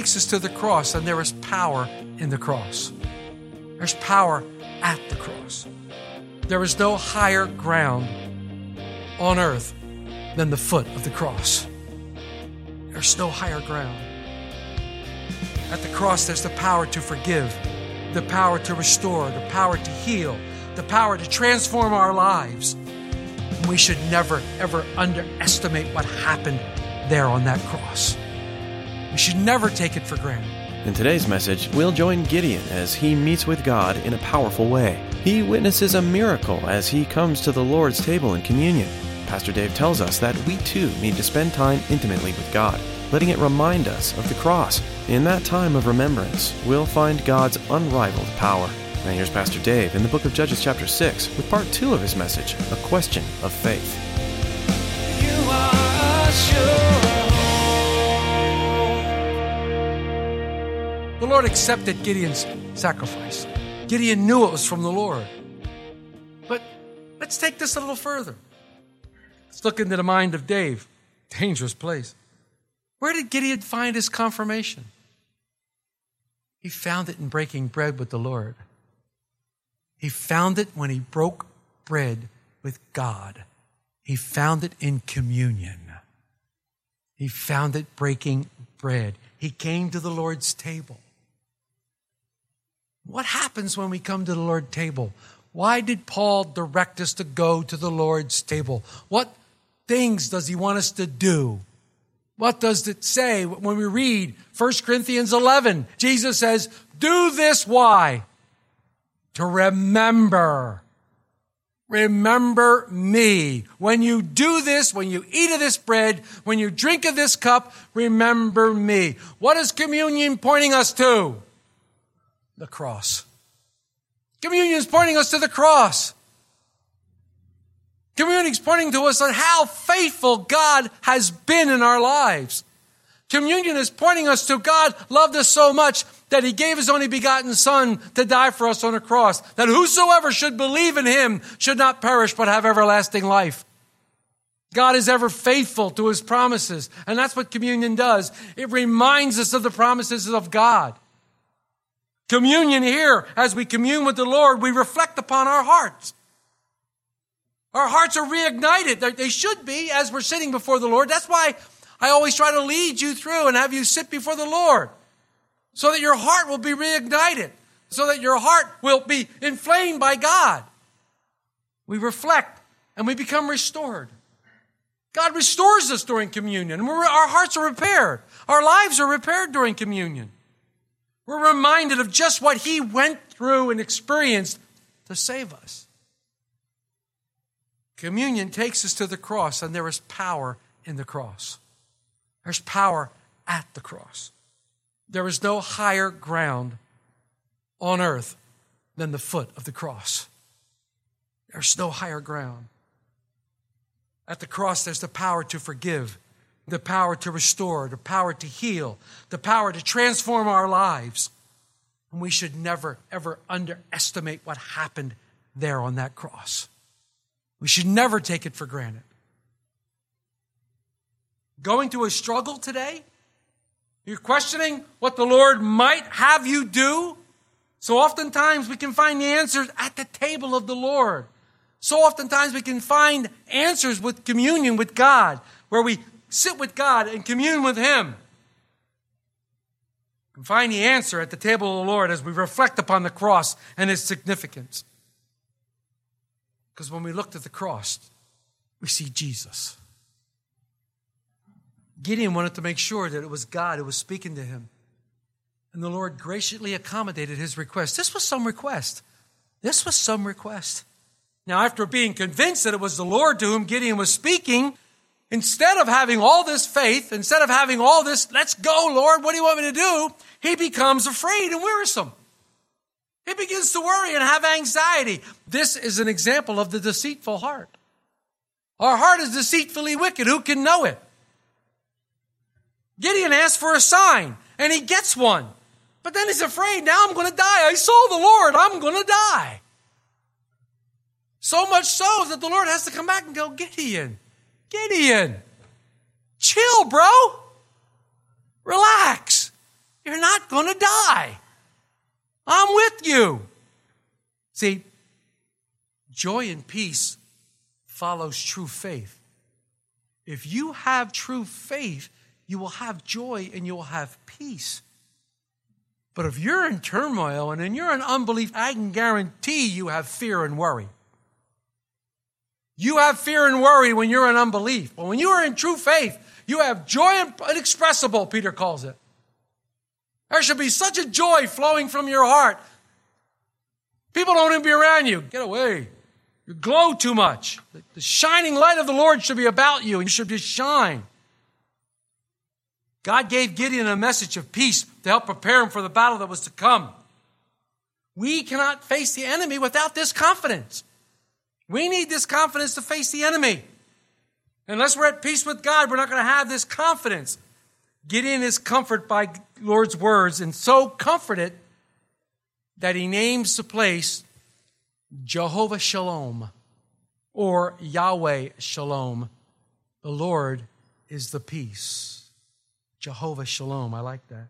Takes us to the cross, and there is power in the cross. There's power at the cross. There is no higher ground on earth than the foot of the cross. There's no higher ground. At the cross, there's the power to forgive, the power to restore, the power to heal, the power to transform our lives. We should never, ever underestimate what happened there on that cross. We should never take it for granted. In today's message, we'll join Gideon as he meets with God in a powerful way. He witnesses a miracle as he comes to the Lord's table in communion. Pastor Dave tells us that we too need to spend time intimately with God, letting it remind us of the cross. In that time of remembrance, we'll find God's unrivaled power. Now here's Pastor Dave in the book of Judges chapter 6 with part 2 of his message, A Question of Faith. The Lord accepted Gideon's sacrifice. Gideon knew it was from the Lord. But let's take this a little further. Let's look into the mind of Dave. Dangerous place. Where did Gideon find his confirmation? He found it in breaking bread with the Lord. He found it when he broke bread with God. He found it in communion. He found it breaking bread. He came to the Lord's table. What happens when we come to the Lord's table? Why did Paul direct us to go to the Lord's table? What things does he want us to do? What does it say when we read 1 Corinthians 11? Jesus says, Do this why? To remember. Remember me. When you do this, when you eat of this bread, when you drink of this cup, remember me. What is communion pointing us to? The cross. Communion is pointing us to the cross. Communion is pointing to us on how faithful God has been in our lives. Communion is pointing us to God loved us so much that he gave his only begotten son to die for us on a cross, that whosoever should believe in him should not perish but have everlasting life. God is ever faithful to his promises, and that's what communion does. It reminds us of the promises of God. Communion here, as we commune with the Lord, we reflect upon our hearts. Our hearts are reignited. They should be as we're sitting before the Lord. That's why I always try to lead you through and have you sit before the Lord so that your heart will be reignited, so that your heart will be inflamed by God. We reflect and we become restored. God restores us during communion, our hearts are repaired. Our lives are repaired during communion. We're reminded of just what He went through and experienced to save us. Communion takes us to the cross, and there is power in the cross. There's power at the cross. There is no higher ground on earth than the foot of the cross. There's no higher ground. At the cross, there's the power to forgive, the power to restore, the power to heal, the power to transform our lives. And we should never, ever underestimate what happened there on that cross. We should never take it for granted. Going through a struggle today? You're questioning what the Lord might have you do? So oftentimes we can find the answers at the table of the Lord. So oftentimes we can find answers with communion with God, where we sit with God and commune with Him. Can find the answer at the table of the Lord as we reflect upon the cross and its significance. Because when we looked at the cross, we see Jesus. Gideon wanted to make sure that it was God who was speaking to him. And the Lord graciously accommodated his request. This was some request. This was some request. Now, after being convinced that it was the Lord to whom Gideon was speaking, instead of having all this faith, instead of having all this, let's go, Lord, what do you want me to do? He becomes afraid and wearisome. He begins to worry and have anxiety. This is an example of the deceitful heart. Our heart is deceitfully wicked. Who can know it? Gideon asked for a sign and he gets one. But then he's afraid. Now I'm going to die. I saw the Lord. I'm going to die. So much so that the Lord has to come back and go, Gideon, Gideon, chill, bro. Relax. You're not going to die. I'm with you. See, joy and peace follows true faith. If you have true faith, you will have joy and you will have peace. But if you're in turmoil and you're in unbelief, I can guarantee you have fear and worry. You have fear and worry when you're in unbelief. But when you are in true faith, you have joy inexpressible, Peter calls it. There should be such a joy flowing from your heart. People don't even be around you. Get away. You glow too much. The shining light of the Lord should be about you, and you should just shine. God gave Gideon a message of peace to help prepare him for the battle that was to come. We cannot face the enemy without this confidence. We need this confidence to face the enemy. Unless we're at peace with God, we're not going to have this confidence. Gideon is comforted by Lord's words and so comforted that he names the place Jehovah Shalom or Yahweh Shalom. The Lord is the peace. Jehovah Shalom. I like that.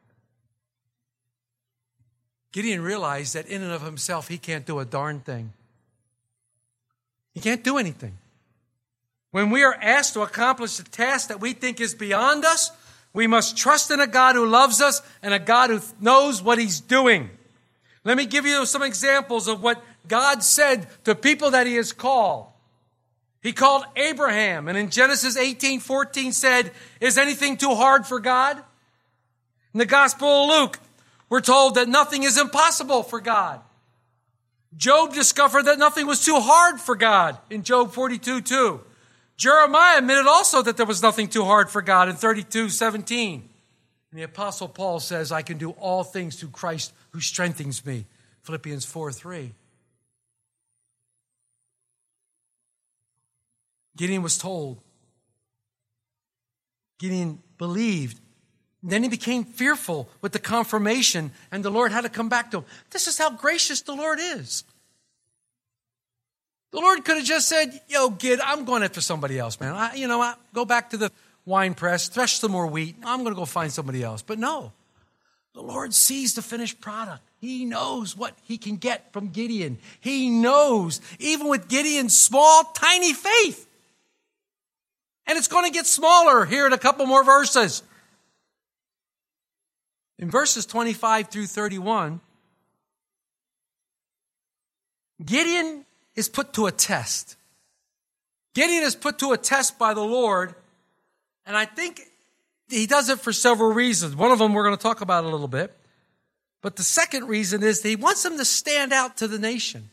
Gideon realized that in and of himself, he can't do a darn thing. He can't do anything. When we are asked to accomplish a task that we think is beyond us, we must trust in a God who loves us and a God who knows what he's doing. Let me give you some examples of what God said to people that he has called. He called Abraham, and in Genesis 18 14 said, Is anything too hard for God? In the Gospel of Luke, we're told that nothing is impossible for God. Job discovered that nothing was too hard for God in Job 42 2. Jeremiah admitted also that there was nothing too hard for God in 32 17. And the Apostle Paul says, I can do all things through Christ who strengthens me. Philippians 4 3. Gideon was told. Gideon believed. Then he became fearful with the confirmation, and the Lord had to come back to him. This is how gracious the Lord is. The Lord could have just said, Yo, Gid, I'm going after somebody else, man. I, you know, I, go back to the wine press, thresh some more wheat. I'm going to go find somebody else. But no, the Lord sees the finished product. He knows what he can get from Gideon. He knows, even with Gideon's small, tiny faith, and it's going to get smaller here in a couple more verses. In verses 25 through 31, Gideon is put to a test. Gideon is put to a test by the Lord, and I think he does it for several reasons. One of them we're going to talk about a little bit. But the second reason is that he wants them to stand out to the nation.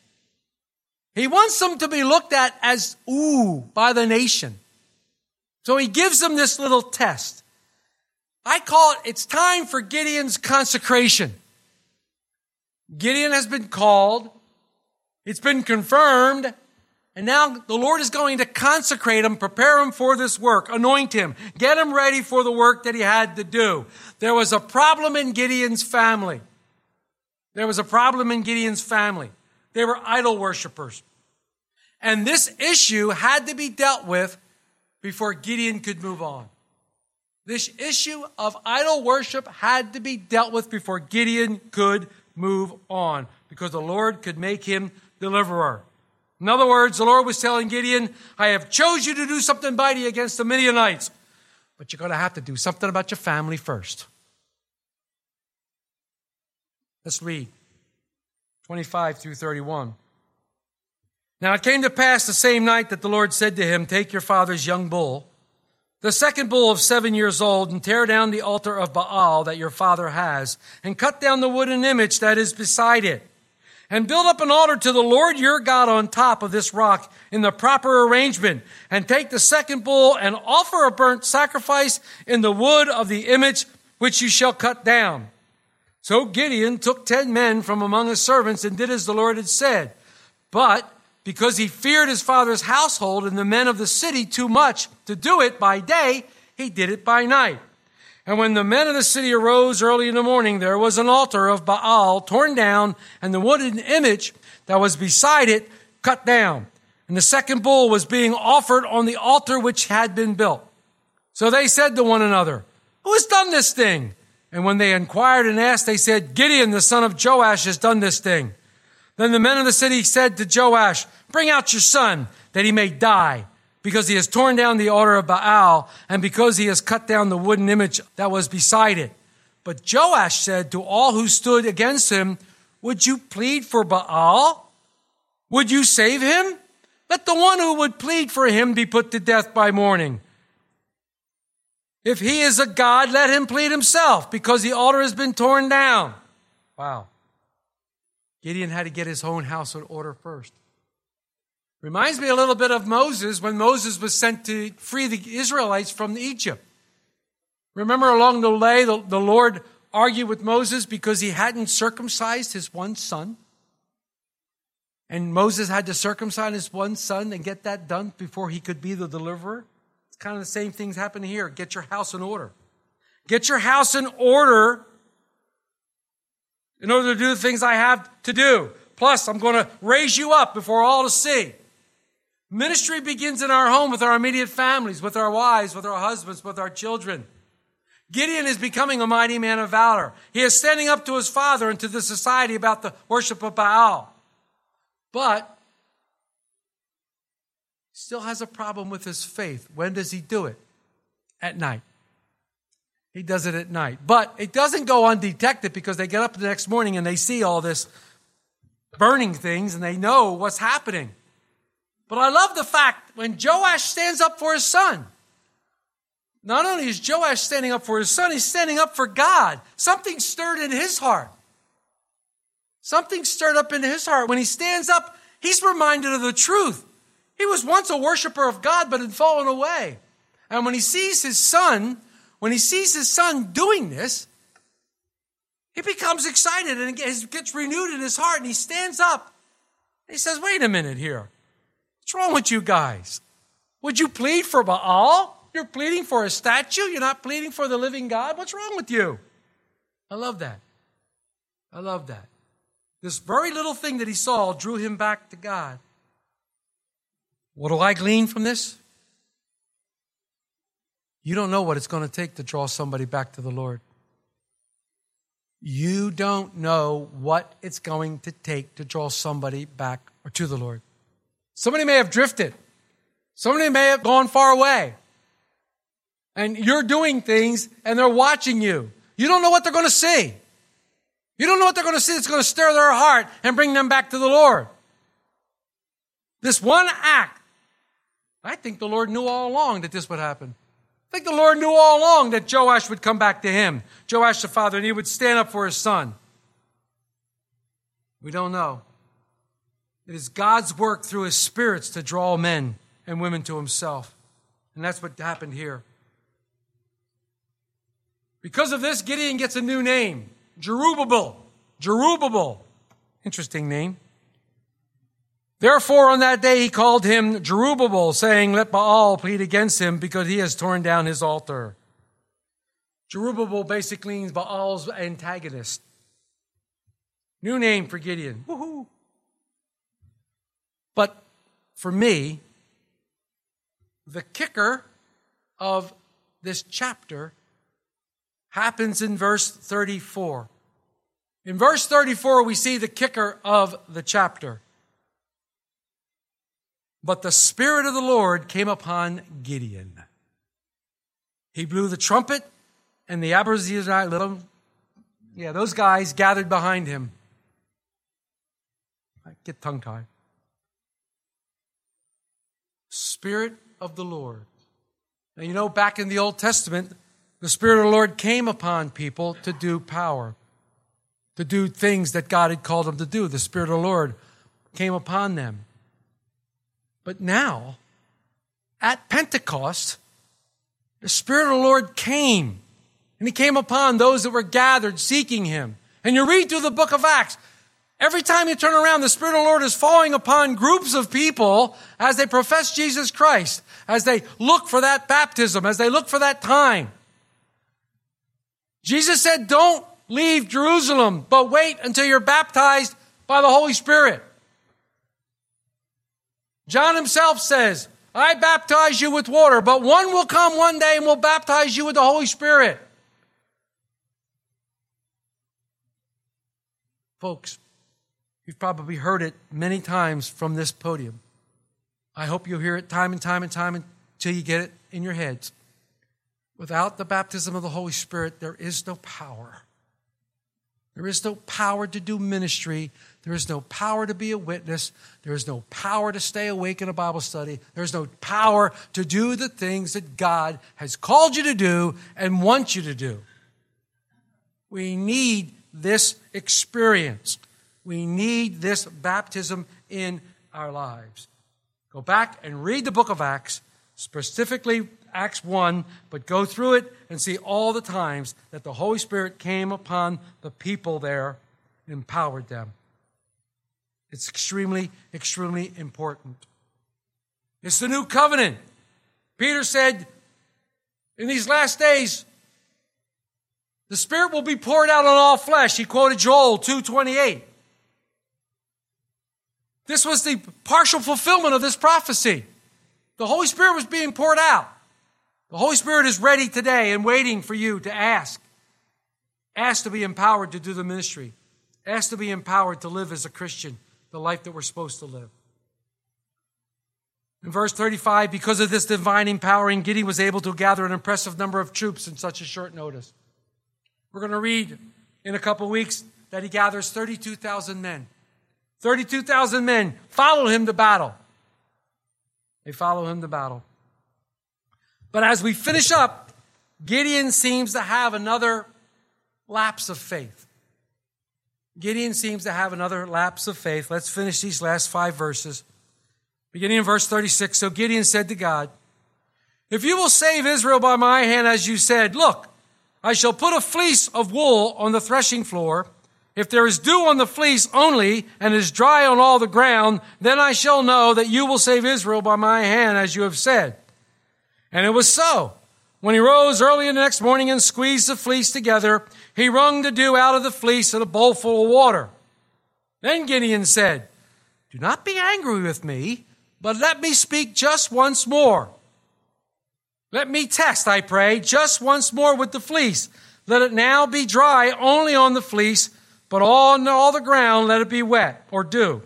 He wants them to be looked at as, ooh, by the nation. So he gives them this little test. I call it, it's time for Gideon's consecration. Gideon has been called. It's been confirmed. And now the Lord is going to consecrate him, prepare him for this work, anoint him, get him ready for the work that he had to do. There was a problem in Gideon's family. There was a problem in Gideon's family. They were idol worshippers. And this issue had to be dealt with before Gideon could move on. This issue of idol worship had to be dealt with before Gideon could move on because the Lord could make him deliverer. In other words, the Lord was telling Gideon, I have chose you to do something mighty against the Midianites, but you're going to have to do something about your family first. Let's read 25 through 31. Now it came to pass the same night that the Lord said to him, Take your father's young bull, the second bull of seven years old, and tear down the altar of Baal that your father has, and cut down the wooden image that is beside it. and build up an altar to the Lord your God on top of this rock in the proper arrangement, and take the second bull and offer a burnt sacrifice in the wood of the image which you shall cut down. So Gideon took ten men from among his servants and did as the Lord had said. But because he feared his father's household and the men of the city too much to do it by day, he did it by night. And when the men of the city arose early in the morning, there was an altar of Baal torn down, and the wooden image that was beside it cut down. And the second bull was being offered on the altar which had been built. So they said to one another, Who has done this thing? And when they inquired and asked, they said, Gideon, the son of Joash, has done this thing. Then the men of the city said to Joash, Bring out your son, that he may die, because he has torn down the altar of Baal, and because he has cut down the wooden image that was beside it. But Joash said to all who stood against him, Would you plead for Baal? Would you save him? Let the one who would plead for him be put to death by morning. If he is a God, let him plead himself, because the altar has been torn down. Wow. Gideon had to get his own house in order first. Reminds me a little bit of Moses when Moses was sent to free the Israelites from Egypt. Remember along the way, the, the Lord argued with Moses because he hadn't circumcised his one son? And Moses had to circumcise his one son and get that done before he could be the deliverer. It's kind of the same things happen here. Get your house in order. Get your house in order in order to do the things I have to do. Plus, I'm going to raise you up before all to see. Ministry begins in our home with our immediate families, with our wives, with our husbands, with our children. Gideon is becoming a mighty man of valor. He is standing up to his father and to the society about the worship of Baal. But still has a problem with his faith. When does he do it? At night. He does it at night. But it doesn't go undetected because they get up the next morning and they see all this burning things and they know what's happening. But I love the fact when Joash stands up for his son, not only is Joash standing up for his son, he's standing up for God. Something stirred in his heart. Something stirred up in his heart. When he stands up, he's reminded of the truth. He was once a worshiper of God, but had fallen away. And when he sees his son, when he sees his son doing this, he becomes excited and gets renewed in his heart. And he stands up. He says, Wait a minute here. What's wrong with you guys? Would you plead for Baal? You're pleading for a statue? You're not pleading for the living God? What's wrong with you? I love that. I love that. This very little thing that he saw drew him back to God. What do I glean from this? You don't know what it's going to take to draw somebody back to the Lord. You don't know what it's going to take to draw somebody back or to the Lord. Somebody may have drifted. Somebody may have gone far away. And you're doing things and they're watching you. You don't know what they're going to see. You don't know what they're going to see that's going to stir their heart and bring them back to the Lord. This one act, I think the Lord knew all along that this would happen. I think the Lord knew all along that Joash would come back to him, Joash the father, and he would stand up for his son. We don't know. It is God's work through his spirits to draw men and women to himself. And that's what happened here. Because of this, Gideon gets a new name Jerubbaal. Jerubbaal. Interesting name. Therefore, on that day, he called him Jerubbaal, saying, Let Baal plead against him because he has torn down his altar. Jerubbaal basically means Baal's antagonist. New name for Gideon. Woohoo! But for me, the kicker of this chapter happens in verse 34. In verse 34, we see the kicker of the chapter. But the Spirit of the Lord came upon Gideon. He blew the trumpet, and the Abiezrite little, yeah, those guys gathered behind him. I get tongue tied. Spirit of the Lord. Now, you know, back in the Old Testament, the Spirit of the Lord came upon people to do power. to do things that God had called them to do. The Spirit of the Lord came upon them. But now, at Pentecost, the Spirit of the Lord came, and He came upon those that were gathered seeking Him. And you read through the book of Acts, every time you turn around, the Spirit of the Lord is falling upon groups of people as they profess Jesus Christ, as they look for that baptism, as they look for that time. Jesus said, Don't leave Jerusalem, but wait until you're baptized by the Holy Spirit. John himself says, I baptize you with water, but one will come one day and will baptize you with the Holy Spirit. Folks, you've probably heard it many times from this podium. I hope you'll hear it time and time and time until you get it in your heads. Without the baptism of the Holy Spirit, there is no power. There is no power to do ministry. There is no power to be a witness. There is no power to stay awake in a Bible study. There is no power to do the things that God has called you to do and wants you to do. We need this experience. We need this baptism in our lives. Go back and read the book of Acts, specifically Acts 1, but go through it and see all the times that the Holy Spirit came upon the people there and empowered them. It's extremely, extremely important. It's the new covenant. Peter said, in these last days, the Spirit will be poured out on all flesh. He quoted Joel 2.28. This was the partial fulfillment of this prophecy. The Holy Spirit was being poured out. The Holy Spirit is ready today and waiting for you to ask. Ask to be empowered to do the ministry. Ask to be empowered to live as a Christian, the life that we're supposed to live. In verse 35, because of this divine empowering, Gideon was able to gather an impressive number of troops in such a short notice. We're going to read in a couple weeks that he gathers 32,000 men. 32,000 men follow him to battle. They follow him to battle. But as we finish up, Gideon seems to have another lapse of faith. Gideon seems to have another lapse of faith. Let's finish these last five verses. Beginning in verse 36. So Gideon said to God, If you will save Israel by my hand, as you said, look, I shall put a fleece of wool on the threshing floor. If there is dew on the fleece only and is dry on all the ground, then I shall know that you will save Israel by my hand, as you have said. And it was so. When he rose early in the next morning and squeezed the fleece together, he wrung the dew out of the fleece in a bowl full of water. Then Gideon said, Do not be angry with me, but let me speak just once more. Let me test, I pray, just once more with the fleece. Let it now be dry only on the fleece, but on all the ground let it be wet or dew.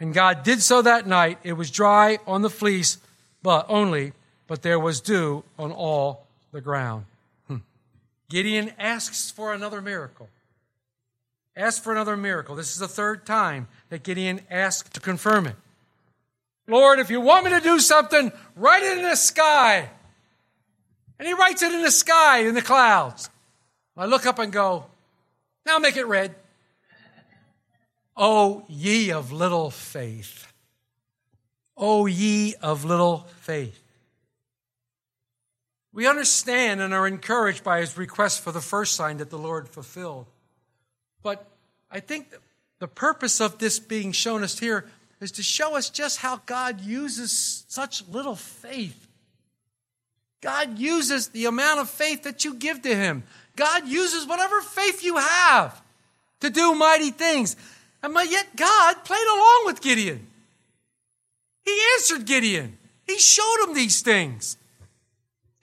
And God did so that night. It was dry on the fleece, but only but there was dew on all the ground. Gideon asks for another miracle. Asks for another miracle. This is the third time that Gideon asked to confirm it. Lord, if you want me to do something, write it in the sky. And he writes it in the sky, in the clouds. I look up and go, now make it red. O ye of little faith. O ye of little faith. We understand and are encouraged by his request for the first sign that the Lord fulfilled. But I think the purpose of this being shown us here is to show us just how God uses such little faith. God uses the amount of faith that you give to him. God uses whatever faith you have to do mighty things. And yet God played along with Gideon. He answered Gideon. He showed him these things.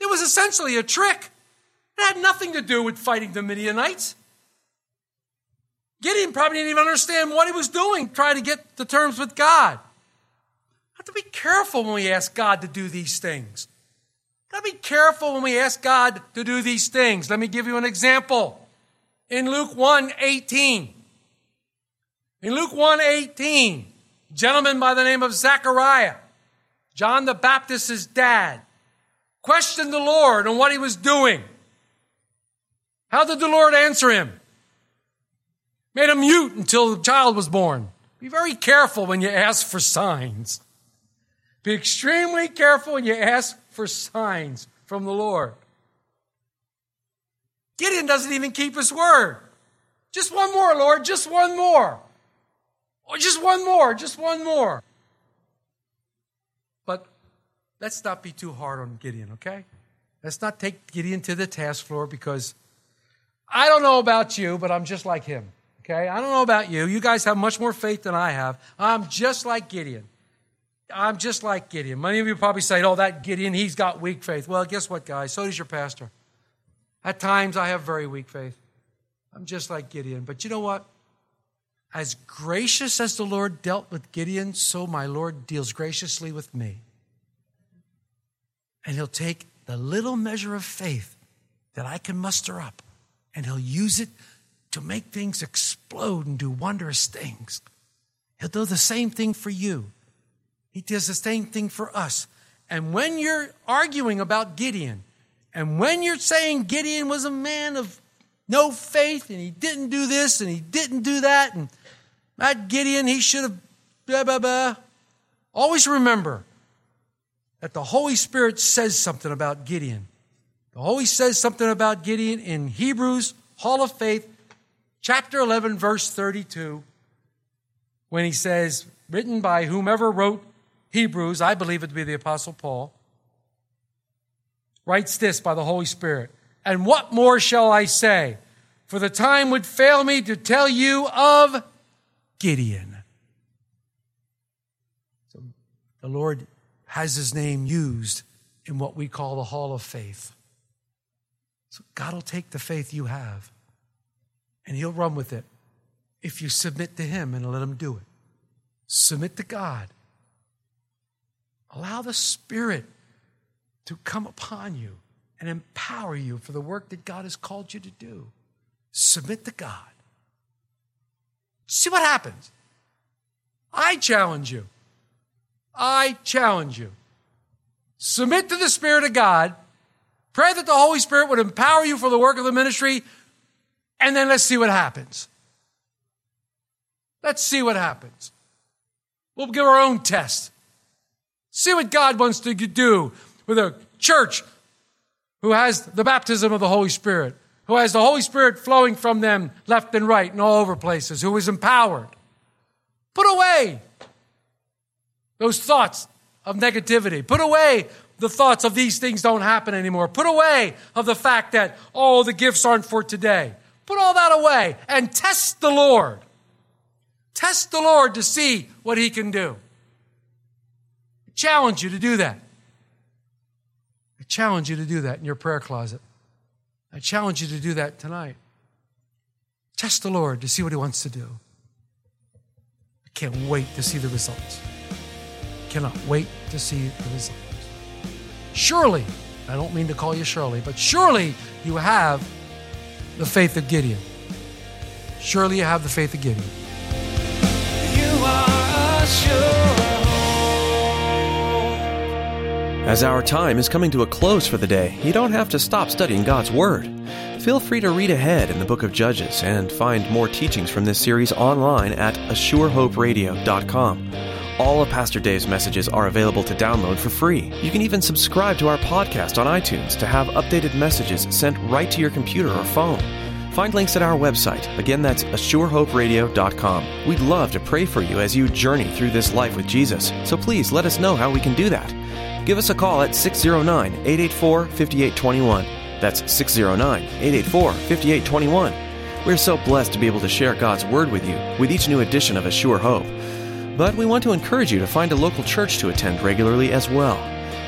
It was essentially a trick. It had nothing to do with fighting the Midianites. Gideon probably didn't even understand what he was doing, trying to get to terms with God. Have to be careful when we ask God to do these things. Got to be careful when we ask God to do these things. Let me give you an example. In Luke 1 18. In Luke 1 18, gentleman by the name of Zechariah, John the Baptist's dad, questioned the Lord on what he was doing. How did the Lord answer him? made him mute until the child was born. Be very careful when you ask for signs. Be extremely careful when you ask for signs from the Lord. Gideon doesn't even keep his word. Just one more, Lord, just one more. Or just one more, just one more. Let's not be too hard on Gideon, okay? Let's not take Gideon to the task floor because I don't know about you, but I'm just like him. Okay? I don't know about you. You guys have much more faith than I have. I'm just like Gideon. I'm just like Gideon. Many of you probably say, oh, that Gideon, he's got weak faith. Well, guess what, guys? So does your pastor. At times, I have very weak faith. I'm just like Gideon. But you know what? As gracious as the Lord dealt with Gideon, so my Lord deals graciously with me. And he'll take the little measure of faith that I can muster up and he'll use it to make things explode and do wondrous things. He'll do the same thing for you. He does the same thing for us. And when you're arguing about Gideon, and when you're saying Gideon was a man of no faith, and he didn't do this, and he didn't do that, and that Gideon, he should have blah, blah, blah. Always remember that the Holy Spirit says something about Gideon. The Holy says something about Gideon in Hebrews, Hall of Faith, chapter 11, verse 32, when he says, written by whomever wrote Hebrews, I believe it to be the Apostle Paul, writes this by the Holy Spirit. And what more shall I say? For the time would fail me to tell you of Gideon. So the Lord has his name used in what we call the Hall of Faith. So God will take the faith you have and he'll run with it if you submit to him and let him do it. Submit to God. Allow the Spirit to come upon you and empower you for the work that God has called you to do. Submit to God. See what happens. I challenge you. I challenge you. Submit to the Spirit of God. Pray that the Holy Spirit would empower you for the work of the ministry, and then let's see what happens. Let's see what happens. We'll give our own test. See what God wants to do with a church who has the baptism of the Holy Spirit, who has the Holy Spirit flowing from them left and right and all over places, who is empowered. Put away those thoughts of negativity. Put away the thoughts of these things don't happen anymore. Put away of the fact that, oh, the gifts aren't for today. Put all that away and test the Lord. Test the Lord to see what he can do. I challenge you to do that. I challenge you to do that in your prayer closet. I challenge you to do that tonight. Test the Lord to see what he wants to do. I can't wait to see the results. Cannot wait to see the results. Surely, I don't mean to call you Shirley, but surely you have the faith of Gideon. Surely you have the faith of Gideon. You are As our time is coming to a close for the day, you don't have to stop studying God's Word. Feel free to read ahead in the book of Judges and find more teachings from this series online at AssureHopeRadio.com. All of Pastor Dave's messages are available to download for free. You can even subscribe to our podcast on iTunes to have updated messages sent right to your computer or phone. Find links at our website. Again, that's AssureHopeRadio.com. We'd love to pray for you as you journey through this life with Jesus, so please let us know how we can do that. Give us a call at 609 884 5821. That's 609 884 5821. We're so blessed to be able to share God's Word with you with each new edition of A Sure Hope. But we want to encourage you to find a local church to attend regularly as well.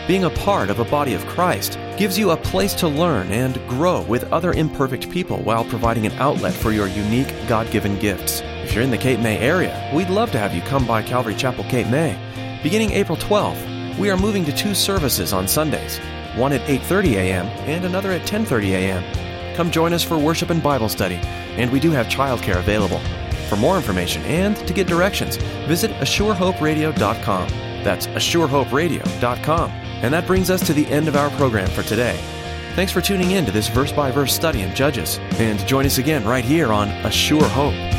Being a part of a body of Christ gives you a place to learn and grow with other imperfect people while providing an outlet for your unique God given gifts. If you're in the Cape May area, we'd love to have you come by Calvary Chapel Cape May. Beginning April 12th, we are moving to two services on Sundays, one at 8:30 a.m. and another at 10:30 a.m. Come join us for worship and Bible study, and we do have childcare available. For more information and to get directions, visit AssureHopeRadio.com. That's AssureHopeRadio.com. And that brings us to the end of our program for today. Thanks for tuning in to this verse by verse study in Judges, and join us again right here on A Sure Hope.